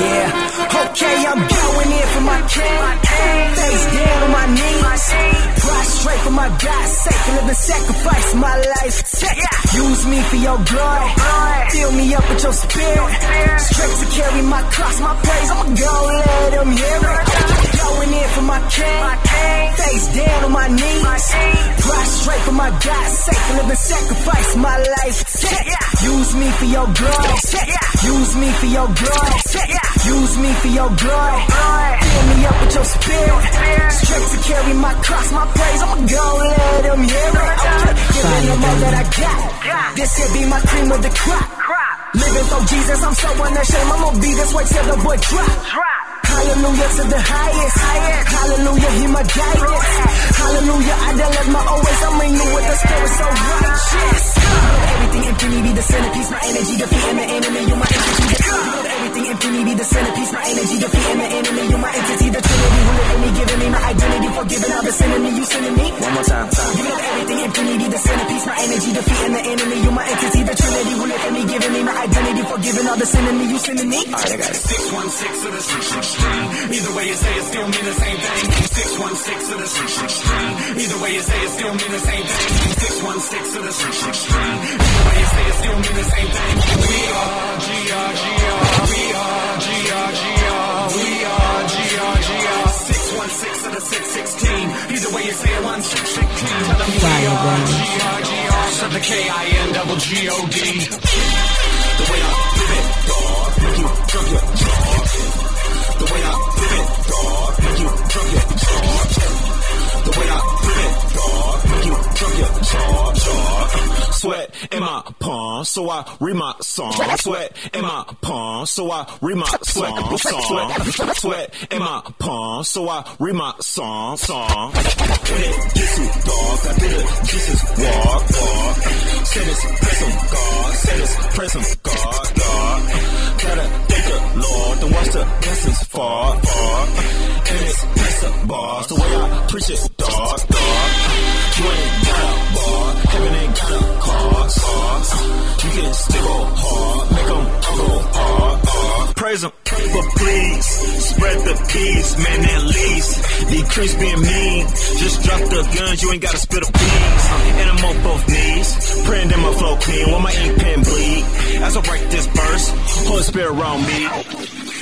Yeah, okay, I'm going in for my king. Face down on my knees. My God's sake. Living sacrifice my life. Use me for your glory. Fill me up with your spirit. Straight to carry my cross, my praise. I'ma go let them hear it. Going in for my king. Face down on my knees. Prostrate for my God's sake. Living sacrifice my life. Use me for your glory. Use me for your glory. Use me for your glory. Fill me up with your spirit. Straight to carry my cross, my praise. I'ma go let them hear it. Okay, giving them all that I got. This here be my cream of the crop. Living for Jesus, I'm so unashamed. I'ma be this way till the boy drop. Hallelujah to the highest. Hallelujah, he my guidance. Hallelujah, I done left my always. I'm in you with the spirit so righteous. Everything infinity, be the centerpiece, my energy, defeating the enemy. You my entity. Everything infinity, be the centerpiece, my energy, defeating the enemy. You my entity, the trinity identity, forgiving all the sin in me. You sending me. One more time. time. Give it up everything infinity, the centerpiece, my energy, defeating the enemy. You my entity, the trinity who live in me, giving me my identity, forgiving all the sin in me. You sending me. All right, I got it. 616 to the 616. Either way you say it still mean the same thing. 616 to the 616. Either way you say it still mean the same thing. 616 to the 616. Either way you say it still mean the same thing. We are Fire, baby. The K-I-N double G-O-D. The way I live it, dog, make you your jaw. In my palm, so I read my song. Sweat in my palm, so I read my song. Song. Sweat in my palm, so I read my song. Song. When it gets too dark, I did a Jesus walk, walk. Say this, pray some God. Say this, pray some God, God. Gotta thank the Lord, then watch the blessings fall, fall. And it's bless the bars, the way I preach it, peace, man, at least. Decrease being mean, just drop the guns, you ain't gotta spit a beans. And I'm on both knees, praying that my flow clean, while my ink pen bleed. As I write this verse, Holy Spirit around me.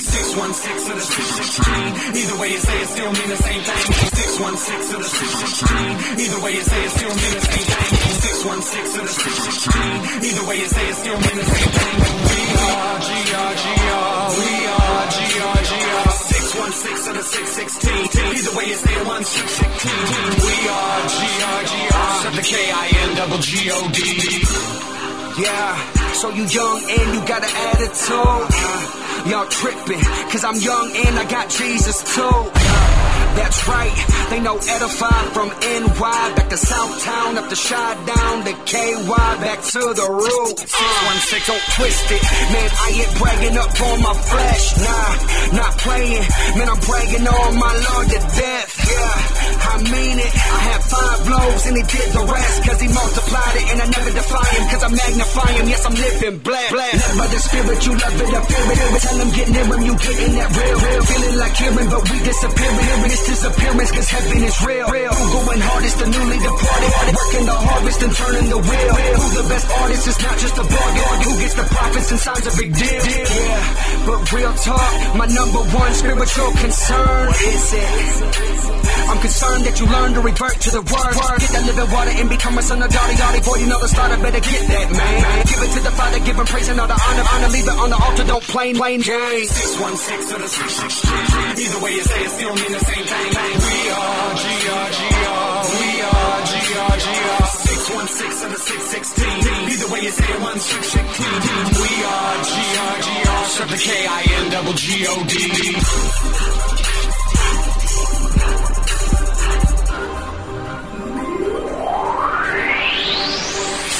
616 to the 616. Either way you say it still mean the same thing. 616 to the 616. Either way you say it still mean the same thing. 616 to the 616. Either way you say it still mean the same thing. We are GRGR. 616. Either way you say it 1616. We are GRGR. Shut the K-I-N double G-O-D. Yeah, so you young and you got an attitude. Y'all tripping, cause I'm young and I got Jesus too. That's right, they know Edify from NY back to Southtown, up to Chi down to KY, back to the root. 616, don't twist it. Man, I ain't bragging up on my flesh, nah, not playing. Man, I'm bragging on my Lord to death, yeah, five loaves and he did the rest, cause he multiplied it and I never defy him, cause I magnify him. Yes, I'm living blessed. Led by the spirit, you love it up here. Tell him get near him, you getting that real, real. Feeling like hearing, but we disappearing. This disappearance, cause heaven is real. real. Going hardest, the newly departed. Working the harvest and turning the wheel. Best artist is not just a bargain. Who gets the profits and signs a big deal. Yeah, but real talk, my number one spiritual concern is it. I'm concerned that you learn to revert to the word. Get that living water and become a son of Dottie Dottie. Boy, you know the starter, better get that, man. Give it to the Father, give him praise and all the honor. Honor, leave it on the altar, don't plain, plain game. 616 to the 616. Either way you say it still mean the same thing. We are GRGR. We are GRGR. 616 to the 616 is A1 Striction Clean. We are GRGR, shut the K-I-N double G-O-D.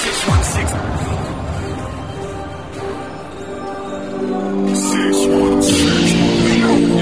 Six one six.